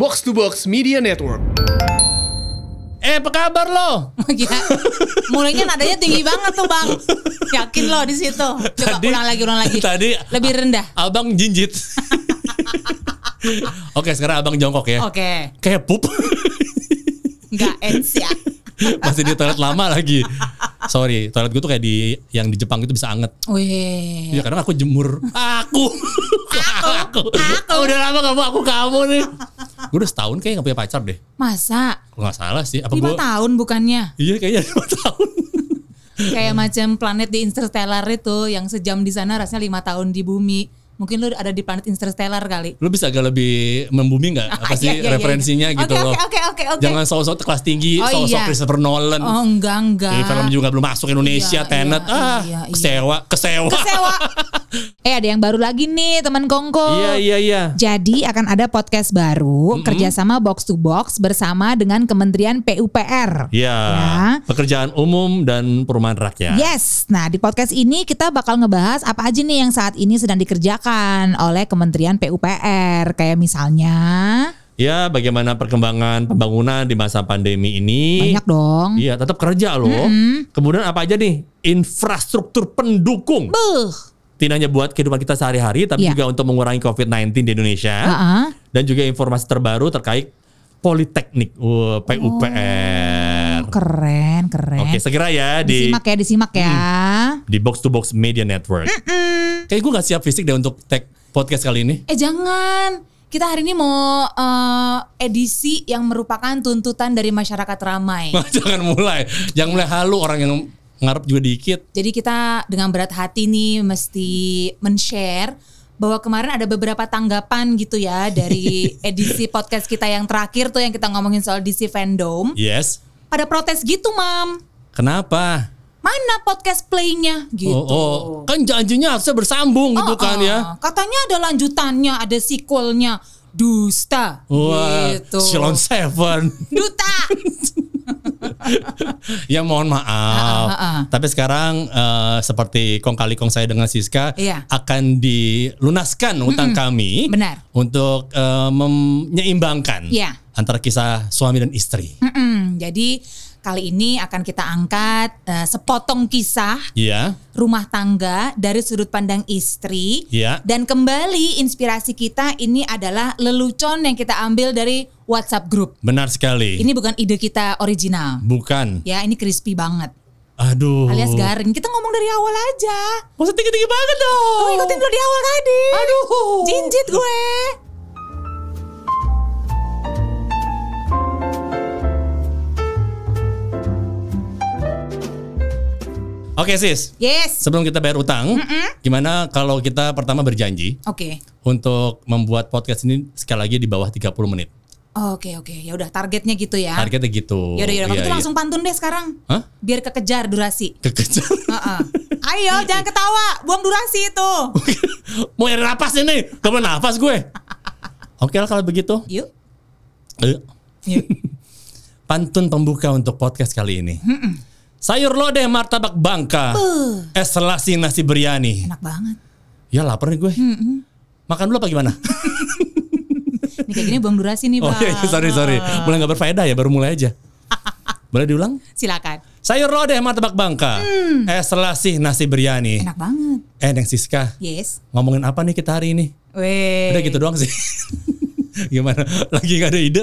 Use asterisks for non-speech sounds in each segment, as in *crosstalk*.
Box to Box Media Network. Eh apa kabar lo? Gila. *laughs* Mulainya nadanya tinggi banget tuh bang. Yakin lo di situ. Coba ulang lagi, ulang lagi. Tadi Lebih rendah. abang jinjit. *laughs* Oke sekarang abang jongkok ya. Oke. Kayak pup. Nggak ends ya. *laughs* Masih di toilet lama lagi. Sorry, toilet gue tuh kayak di yang di Jepang itu bisa anget. Wih. Iya kadang aku jemur. Aku. aku. aku. Udah lama kamu aku kamu nih. Gue udah setahun kayak gak punya pacar deh. Masa? Kalau nggak salah sih. Apa Lima gue? tahun bukannya? Iya kayaknya lima *laughs* tahun. Kayak macam planet di Interstellar itu yang sejam di sana rasanya lima tahun di bumi. Mungkin lu ada di planet Interstellar kali. Lu bisa agak lebih membumi nggak? Apa sih Iya, iya, iya, referensinya iya. gitu Oke, loh. Oke, oke, oke, oke. Jangan sosok kelas tinggi, Oh, sosok iya. Christopher Nolan. Oh enggak, enggak. Di film juga belum masuk Indonesia, Iya, Tenet. iya, ah, iya, iya. kesewa, kesewa. Kesewa. *laughs* eh ada yang baru lagi nih teman Kongko. Iya, iya, iya. Jadi akan ada podcast baru kerjasama Box to Box bersama dengan Kementerian PUPR. Iya, Ya. pekerjaan umum dan perumahan rakyat. Yes, nah di podcast ini kita bakal ngebahas apa aja nih yang saat ini sedang dikerjakan oleh Kementerian PUPR. Kayak misalnya Ya, bagaimana perkembangan pembangunan di masa pandemi ini? banyak dong. Iya, tetap kerja loh. Kemudian apa aja nih? Infrastruktur pendukung. Buh. Tidak hanya buat kehidupan kita sehari-hari, tapi Iya. juga untuk mengurangi COVID-19 di Indonesia. Heeh. Dan juga informasi terbaru terkait Politeknik uh, PUPR. Keren, keren. Oke, segera ya di disimak ya, disimak ya. di Box to Box Media Network. Kayak gue gak siap fisik deh untuk tag podcast kali ini. Eh jangan. Kita hari ini mau eh, edisi yang merupakan tuntutan dari masyarakat ramai. *laughs* Jangan mulai, jangan mulai halu orang yang ngarep juga dikit. Jadi kita dengan berat hati nih mesti men-share bahwa kemarin ada beberapa tanggapan gitu ya dari *laughs* edisi podcast kita yang terakhir tuh yang kita ngomongin soal DC fandom. Yes. Pada protes gitu, Mam. Kenapa? Mana podcast playnya gitu. Oh, oh, kan janjinya harusnya bersambung gitu Oh, kan oh. ya. Katanya ada lanjutannya, ada sequelnya. Dusta. Wah, gitu. Silon Seven. *laughs* Duta. *laughs* ya mohon maaf. Ah, ah, ah. Tapi sekarang eh, seperti kong kali kong saya dengan Siska Iya. akan dilunaskan utang kami Benar. untuk eh, menyeimbangkan Iya. antara kisah suami dan istri. Mm-mm. Jadi kali ini akan kita angkat eh, sepotong kisah Iya. rumah tangga dari sudut pandang istri. Iya. Dan kembali inspirasi kita ini adalah lelucon yang kita ambil dari WhatsApp group. Benar sekali. Ini bukan ide kita original. Bukan. Ya, ini crispy banget. Aduh. Alias garing. Kita ngomong dari awal aja. Masa tinggi-tinggi banget dong. Tuh ikutin dulu di awal tadi. Aduh. Jinjit gue. Oke sis, Yes. sebelum kita bayar utang, gimana kalau kita pertama berjanji Oke. untuk membuat podcast ini sekali lagi di bawah 30 menit. Oke, oke. Ya udah targetnya gitu ya. Targetnya gitu. Yaudah, yaudah. Kalau Iya, gitu iya. langsung pantun deh sekarang. Hah? Biar kekejar durasi. Kekejar. Heeh. Ayo, *laughs* jangan ketawa. Buang durasi itu. Mau nyari napas ini, gak mau napas gue. Oke lah kalau begitu. Yuk. Eh, Yuk. *laughs* Pantun pembuka untuk podcast kali ini. Sayur lodeh martabak bangka. Es selasi nasi biryani. Enak banget. Ya lapar nih gue. Makan dulu apa gimana? *laughs* Ini kayak gini buang durasi nih, oh Bang. iya, sorry sorry. Mulai gak berfaedah ya, baru mulai aja. *laughs* Boleh diulang? Silakan. Sayur lodeh martabak bangka. Es selasi nasi biryani. Enak banget. Eh Neng Siska, Yes. ngomongin apa nih kita hari ini? Weh. Udah gitu doang sih. *laughs* Gimana? Lagi gak ada ide.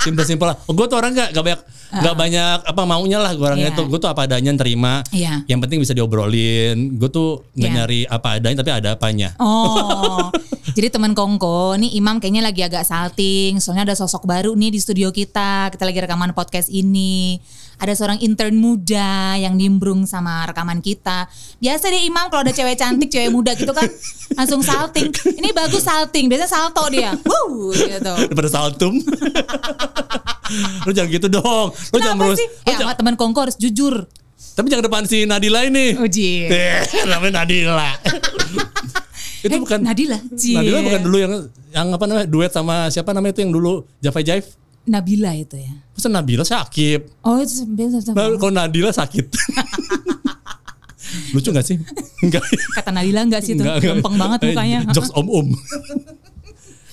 Simpel-simpel lah. Oh, gue tuh orang gak, gak banyak gak banyak apa maunya lah gue orangnya Iya. tuh. Gue tuh apa adanya terima. Iya. Yang penting bisa diobrolin. Gue tuh Iya. nyari apa adanya tapi ada apanya. Oh, jadi teman Kongko, nih Imam kayaknya lagi agak salting. Soalnya ada sosok baru nih di studio kita. Kita lagi rekaman podcast ini. Ada seorang intern muda yang nimbrung sama rekaman kita. Biasa deh Imam kalau ada cewek cantik, cewek muda gitu kan langsung salting. Ini bagus salting, biasanya salto dia. Wuh, gitu. Daripada saltum. lu jangan gitu dong. Lu jangan Kenapa merus. sih? lu Eh, jangan- sama teman Kongko harus jujur. tapi jangan depan si Nadila ini. Uji. Eh, namanya Nadila. *laughs* itu Eh, bukan Nadila. Cie. Nadila bukan dulu yang yang apa namanya duet sama siapa namanya itu yang dulu Java Jive. Nabila itu ya. Masa Nabila sakit. Oh itu Nah, kalau Nadila sakit. *laughs* Lucu gak sih? Enggak. Kata Nadila enggak sih enggak. Lempeng banget Eh, mukanya. Jokes om-om. *laughs*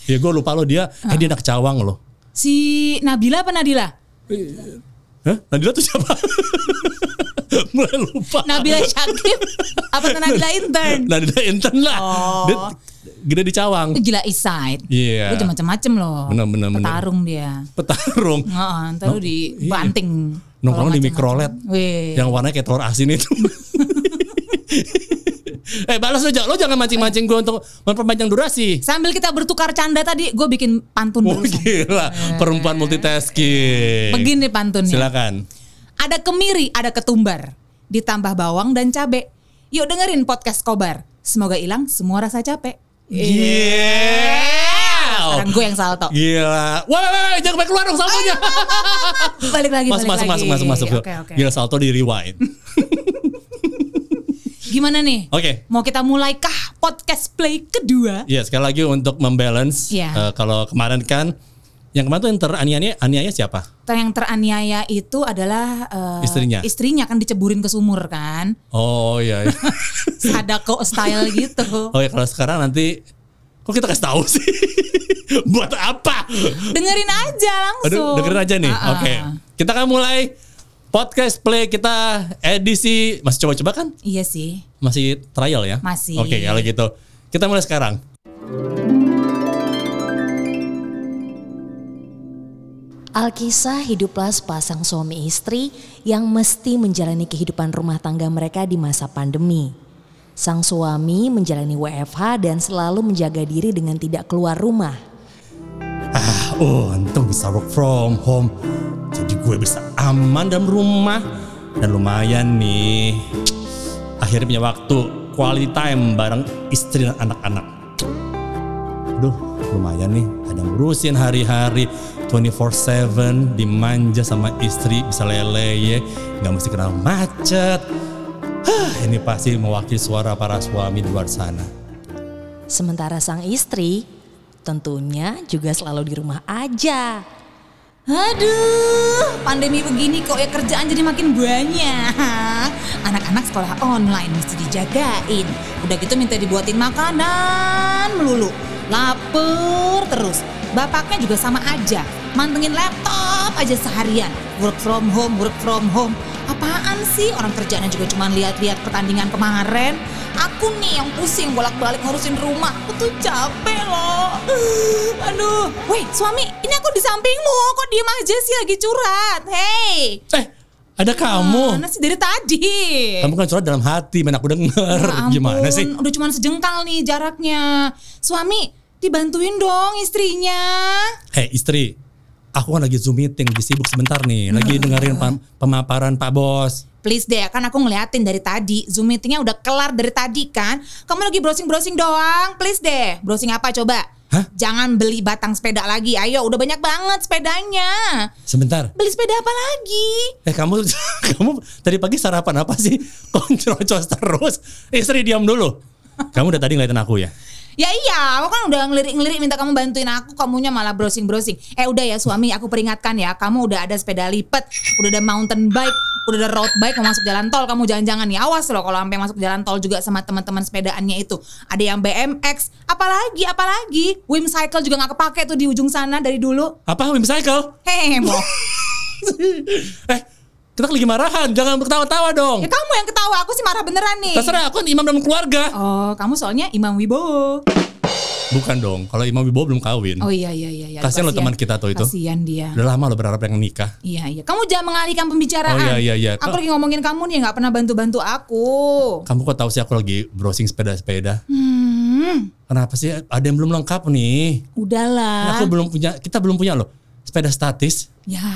Ya gue lupa lo dia, eh dia anak cawang loh. Si Nabila apa Nadila? Hah? Nadila tuh siapa? *laughs* Mulai lupa. Nabila Syakib apa tuh Nabila intern? Nadila intern lah. Oh. Dia gede di cawang. Gila Eastside. Iya. Gue macem-macem loh. Bener, bener, bener. Petarung dia. Petarung. Heeh, ntar lu dibanting. Nongkrong Kalau di mikrolet. Wih. Yang warnanya kayak telur asin itu. *laughs* eh balas lo, lo jangan mancing-mancing gue untuk memperpanjang durasi. Sambil kita bertukar canda tadi, gue bikin pantun Oh barusan. gila, perempuan multitasking. Begini pantunnya. Silakan. Ada kemiri, ada ketumbar. Ditambah bawang dan cabe. Yuk dengerin podcast Kobar. Semoga hilang semua rasa capek. Yeah. Sekarang gue yang salto. Gila. Wah, wah, wah, jangan balik keluar dong saltonya. Balik lagi, masuk, balik masuk, lagi. masuk, masuk, masuk. Oke, oke. Gila salto di rewind. *laughs* Gimana nih? Oke. Mau kita mulai kah podcast play kedua? Iya, sekali lagi untuk membalance. Iya. eh, kalau kemarin kan, yang kemarin tuh yang teraniaya, aniaya siapa? Yang teraniaya itu adalah eh, Istrinya. Istrinya kan diceburin ke sumur kan. Oh iya. iya. *laughs* Sadako style gitu. oh ya kalau sekarang nanti, kok kita kasih tahu sih? *laughs* Buat apa? Dengerin aja langsung. Aduh, dengerin aja nih. Ah, ah. Oke. Kita akan mulai podcast play kita edisi masih coba-coba kan? Iya sih. Masih trial ya? Masih. Oke, kalau gitu. Kita mulai sekarang. Alkisah hiduplah sepasang suami istri yang mesti menjalani kehidupan rumah tangga mereka di masa pandemi. Sang suami menjalani WFH dan selalu menjaga diri dengan tidak keluar rumah. Ah, oh, untung bisa work from home. Jadi gue bisa aman dalam rumah dan lumayan nih. Akhirnya punya waktu quality time bareng istri dan anak-anak. Aduh, lumayan nih. Ada ngurusin hari-hari 24/7 dimanja sama istri bisa lele ya. Nggak mesti kena macet. Hah, ini pasti mewakili suara para suami di luar sana. Sementara sang istri tentunya juga selalu di rumah aja. Aduh, pandemi begini kok ya kerjaan jadi makin banyak. Anak-anak sekolah online mesti dijagain. Udah gitu minta dibuatin makanan melulu. Laper terus. Bapaknya juga sama aja. Mantengin laptop aja seharian. Work from home, work from home. Apaan sih orang kerjaannya juga cuma lihat-lihat pertandingan kemarin. Aku nih yang pusing bolak-balik ngurusin rumah. Aku tuh capek loh. Aduh. Woi suami, ini aku di sampingmu. Kok diem aja sih lagi curhat? Hey. Eh, ada kamu. Mana sih dari tadi? Kamu kan curhat dalam hati, mana aku denger. Ya ampun, Gimana sih? Udah cuma sejengkal nih jaraknya. Suami, dibantuin dong istrinya. Hei istri, aku kan lagi zoom meeting, lagi sibuk sebentar nih, lagi dengerin pem- pemaparan Pak Bos. Please deh, kan aku ngeliatin dari tadi. Zoom meetingnya udah kelar dari tadi kan. Kamu lagi browsing-browsing doang. Please deh. Browsing apa coba? Hah? Jangan beli batang sepeda lagi. Ayo, udah banyak banget sepedanya. Sebentar. Beli sepeda apa lagi? Eh kamu *laughs* kamu tadi pagi sarapan apa sih? *laughs* Kok nyerocos terus? Istri diam dulu. Kamu udah tadi ngeliatin aku ya? Ya iya, aku kan udah ngelirik-ngelirik minta kamu bantuin aku, kamunya malah browsing-browsing. Eh udah ya suami, aku peringatkan ya, kamu udah ada sepeda lipat, udah ada mountain bike, udah ada road bike mau masuk jalan tol, kamu jangan-jangan nih awas loh kalau sampai masuk jalan tol juga sama teman-teman sepedaannya itu. Ada yang BMX, apalagi apalagi, Wim Cycle juga nggak kepake tuh di ujung sana dari dulu. Apa Wim Cycle? Hehehe. *laughs* Eh, kita lagi marahan, jangan ketawa-tawa dong. ya kamu yang ketawa, aku sih marah beneran nih. Terserah aku kan imam dalam keluarga. Oh, kamu soalnya Imam Wibowo. Bukan dong, kalau Imam Wibowo belum kawin. Oh iya iya iya. iya. Kasian lo teman kita tuh itu. Kasian dia. Udah lama lo berharap yang nikah. Iya iya. Kamu jangan mengalihkan pembicaraan. Oh, iya, iya, iya. Aku lagi ngomongin kamu nih nggak pernah bantu-bantu aku. Kamu kok tahu sih aku lagi browsing sepeda-sepeda? Hmm. Kenapa sih ada yang belum lengkap nih? Udahlah. Aku belum punya, kita belum punya loh. Sepeda statis. Ya.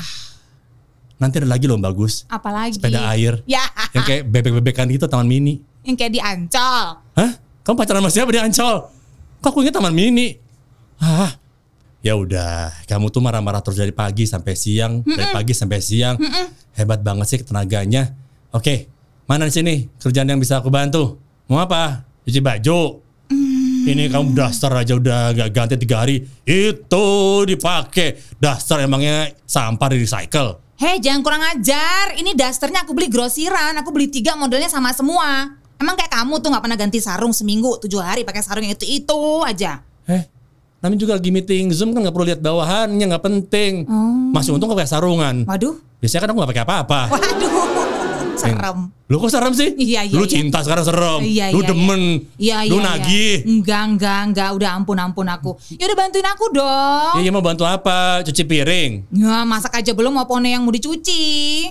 Nanti ada lagi loh yang bagus. Apalagi. Sepeda air. Ya. Yang kayak bebek-bebekan gitu taman mini. Yang kayak di Ancol. Hah? Kamu pacaran sama siapa di Ancol? Kok aku ingat taman mini? Hah? Ya udah, kamu tuh marah-marah terus dari pagi sampai siang, dari pagi sampai siang. Hebat banget sih tenaganya. Oke, mana di sini kerjaan yang bisa aku bantu? Mau apa? Cuci baju. Ini kamu daster aja udah gak ganti tiga hari. Itu dipakai. Daster emangnya sampah di recycle. Hei jangan kurang ajar. Ini dasternya aku beli grosiran. Aku beli tiga modelnya sama semua. Emang kayak kamu tuh nggak pernah ganti sarung seminggu tujuh hari pakai sarung yang itu itu aja. Eh, Namanya juga lagi meeting Zoom kan nggak perlu lihat bawahannya, nggak penting. Masih untung gak pakai sarungan. Waduh, Biasanya kan aku gak pakai apa-apa. waduh, serem. Lu kok serem sih? Iya, iya, Lu iya. cinta sekarang serem. Iya, Lu iya, demen. Iya, iya. Lu iya. nagih. Enggak, enggak, enggak. Udah ampun, ampun aku. Ya udah bantuin aku dong. Iya mau bantu apa? Cuci piring. Ya masak aja belum mau pone yang mau dicuci.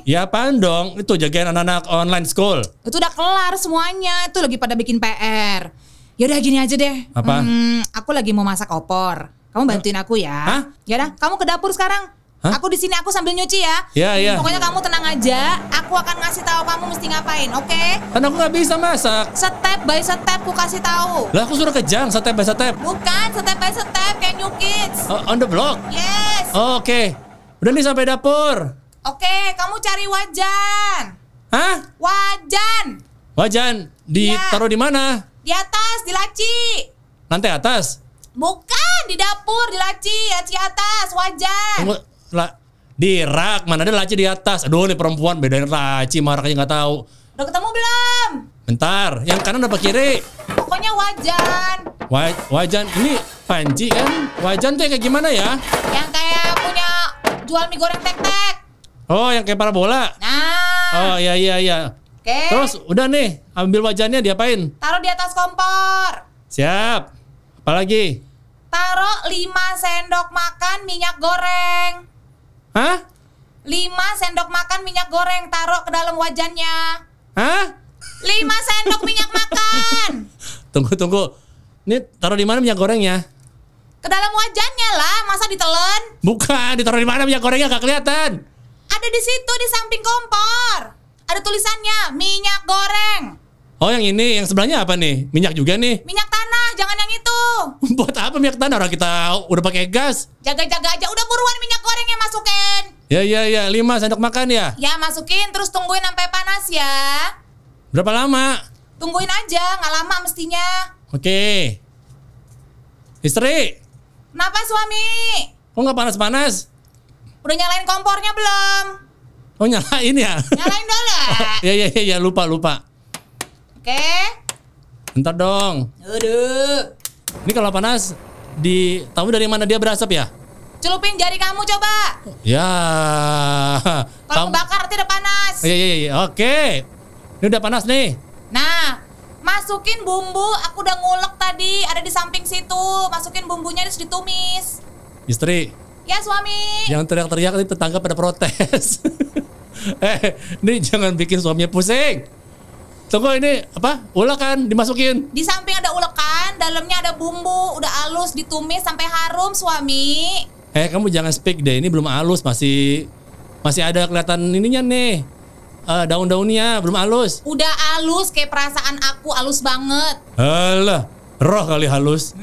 Ya apaan dong? Itu jagain anak-anak online school. Itu udah kelar semuanya. Itu lagi pada bikin PR. Ya udah gini aja deh. Apa? Hmm, aku lagi mau masak opor. Kamu bantuin aku ya. Hah? Ya udah, kamu ke dapur sekarang. Hah? Aku di sini aku sambil nyuci ya. Iya, iya. Pokoknya kamu tenang aja. Aku akan ngasih tahu kamu mesti ngapain, oke? Kan aku gak bisa masak. Step by step aku kasih tahu. Lah aku suruh kejang step by step. Bukan step by step kayak new kids. Oh, on the block. Yes. Oh, Oke. Udah nih sampai dapur. Oke, kamu cari wajan. Hah? Wajan. Wajan ditaruh di mana? Di atas, di laci. Lantai atas. Bukan di dapur, di laci, laci atas, wajan. Tunggu, la, di rak mana ada laci di atas. Aduh nih perempuan bedain laci marak aja nggak tahu. Udah ketemu belum? Bentar, yang kanan apa kiri? Pokoknya wajan. Wa, wajan ini panci kan? Wajan tuh yang kayak gimana ya? Yang kayak punya jual mie goreng tek-tek. Oh, yang kayak parabola. Nah, Oh iya iya iya. oke. Terus udah nih, ambil wajannya diapain? Taruh di atas kompor. Siap. Apalagi? Taruh 5 sendok makan minyak goreng. Hah? 5 sendok makan minyak goreng taruh ke dalam wajannya. Hah? 5 sendok minyak makan. *laughs* Tunggu tunggu. Ini taruh di mana minyak gorengnya? Ke dalam wajannya lah, masa ditelen? Bukan, ditaruh di mana minyak gorengnya gak kelihatan. Ada di situ di samping kompor. Ada tulisannya minyak goreng. Oh yang ini, yang sebelahnya apa nih? Minyak juga nih. Minyak tanah, jangan yang itu. *laughs* Buat apa minyak tanah? Orang kita udah pakai gas. Jaga-jaga aja, udah buruan minyak gorengnya masukin. Ya ya ya, lima sendok makan ya. Ya masukin, terus tungguin sampai panas ya. Berapa lama? Tungguin aja, nggak lama mestinya. Oke. Istri, Kenapa suami? kok nggak panas-panas? Udah nyalain kompornya belum? Oh nyalain ya? *laughs* Nyalain dulu. ya ya ya ya lupa lupa. Oke. Bentar dong. Aduh. Ini kalau panas di tahu dari mana dia berasap ya? Celupin jari kamu coba. Ya. Kalau kebakar udah panas. Iya iya iya. Oke. Ini udah panas nih. Nah, masukin bumbu. Aku udah ngulek tadi, ada di samping situ. Masukin bumbunya terus ditumis. Istri, Ya suami. yang teriak-teriak ini tetangga pada protes. *laughs* eh, ini jangan bikin suaminya pusing. Tunggu ini apa? Ulekan dimasukin. Di samping ada ulekan, dalamnya ada bumbu, udah halus ditumis sampai harum suami. Eh, kamu jangan speak deh. Ini belum halus, masih masih ada kelihatan ininya nih. Eh, daun-daunnya belum halus. Udah halus kayak perasaan aku halus banget. Alah, roh kali halus.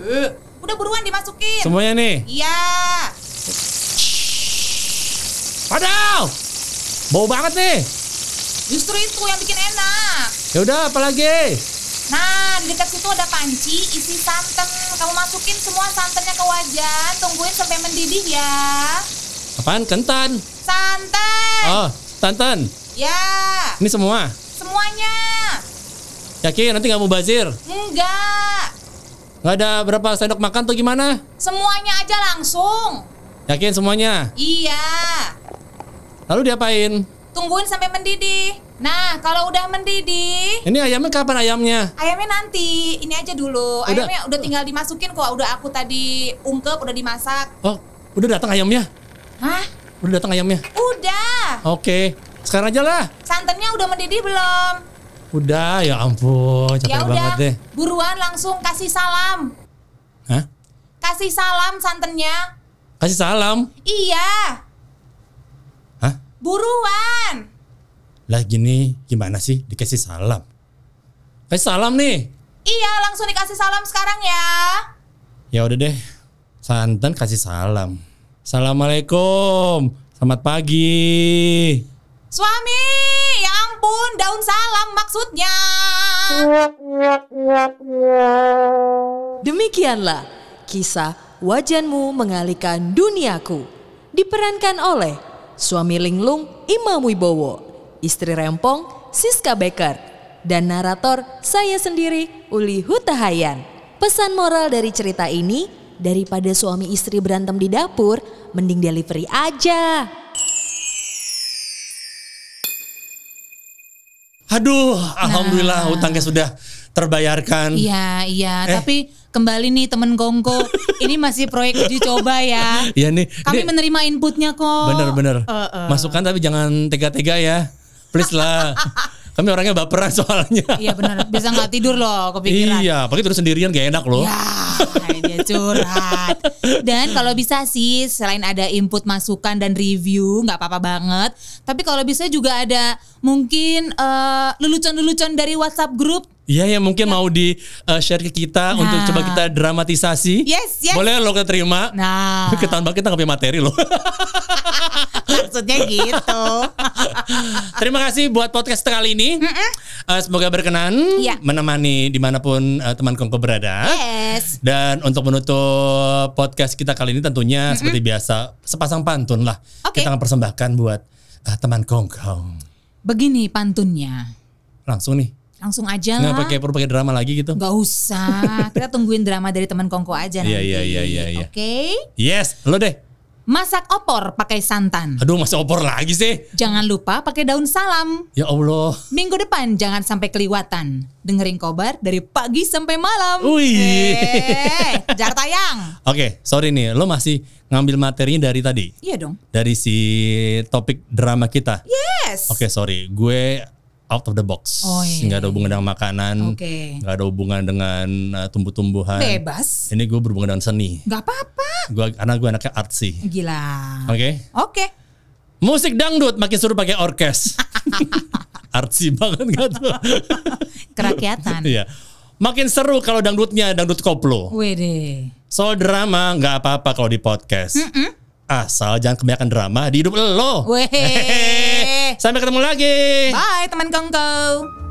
*laughs* Udah buruan dimasukin. Semuanya nih. Iya. Padahal bau banget nih. Justru itu yang bikin enak. Ya udah, apalagi? Nah, di dekat situ ada panci isi santan. Kamu masukin semua santannya ke wajan, tungguin sampai mendidih ya. Apaan? Kentan. Santan. Oh, tantan. Ya, Ini semua. semuanya. Yakin nanti nggak mau bazir? Enggak. Nggak ada berapa sendok makan tuh gimana? Semuanya aja langsung. Yakin semuanya? Iya. Lalu diapain? Tungguin sampai mendidih. Nah, kalau udah mendidih, Ini ayamnya kapan ayamnya? ayamnya nanti. Ini aja dulu. Udah. Ayamnya udah tinggal dimasukin kok. Udah aku tadi ungkep, udah dimasak. Oh, udah datang ayamnya? Hah? Udah datang ayamnya? Udah. Oke, sekarang aja lah. Santannya udah mendidih belum? Udah, ya ampun, capek ya banget udah, deh. buruan langsung kasih salam. Hah? Kasih salam santannya. Kasih salam? Iya, Hah? buruan. Lah gini, gimana sih dikasih salam? Kasih salam nih. Iya, langsung dikasih salam sekarang ya. Ya udah deh, santan kasih salam. Assalamualaikum, selamat pagi. Suami, ya ampun, daun salam maksudnya. Demikianlah kisah Wajanmu Mengalihkan Duniaku. Diperankan oleh suami Linglung Imam Wibowo, istri Rempong Siska Becker, dan narator saya sendiri Uli Hutahayan. Pesan moral dari cerita ini, Daripada suami istri berantem di dapur, mending delivery aja. Aduh, alhamdulillah utangnya sudah terbayarkan. Iya, iya. Eh. Tapi kembali nih temen Kongko, ini masih proyek uji coba ya. Iya nih. Kami ini menerima inputnya kok. bener-bener. Eh, eh. Masukkan tapi jangan tega-tega ya. Please lah. Kami orangnya baperan soalnya. Iya bener, bisa nggak tidur loh kepikiran. Iya, pakai terus sendirian gak enak loh. Ya, dia curhat. Dan kalau bisa sih selain ada input masukan dan review nggak apa-apa banget. Tapi kalau bisa juga ada mungkin eh, lelucon-lelucon dari WhatsApp grup. Iya ya mungkin mau di uh, share ke kita untuk Nah. coba kita dramatisasi. Yes, yes. Boleh lo kita terima. Nah, *laughs* Ketahuan banget kita nggak punya materi loh. *laughs* maksudnya gitu. *laughs* Terima kasih buat podcast kali ini. Eh, semoga berkenan Iya. menemani di mana pun eh, teman kongko berada. Yes. Dan untuk menutup podcast kita kali ini tentunya seperti biasa sepasang pantun lah Oke. kita akan persembahkan buat eh, teman kongko. Begini pantunnya. Langsung nih. Langsung aja Nggak lah. pakai perlu pakai drama lagi gitu. Nggak usah. Kita tungguin drama dari teman Kongko aja nanti. Iya, iya, iya, iya, iya. Oke. Yes, lo deh. Masak opor pakai santan. Aduh masih opor lagi sih. Jangan lupa pakai daun salam. Ya Allah. Minggu depan jangan sampai keliwatan. Dengerin kobar dari pagi sampai malam. Wih. Eh, jar tayang. *laughs* Oke, sorry nih, lo masih ngambil materinya dari tadi, Iya dong. dari si topik drama kita. Yes. Oke, sorry, gue out of the box. Oh, iya, Nggak ada hubungan dengan makanan, Oke. nggak ada hubungan dengan uh, tumbuh-tumbuhan. Bebas. Ini gue berhubungan dengan seni. Gak apa-apa. Gue karena gue anaknya artsy. Gila. Oke, Oke. musik dangdut makin seru pakai orkes. *laughs* artsy banget gak tuh? *laughs* Kerakyatan. Iya. Makin seru kalau dangdutnya dangdut koplo. Wede. Soal drama nggak apa-apa kalau di podcast. Asal jangan kebanyakan drama di hidup lo. *laughs* Sampai ketemu lagi. Bye teman Kongko.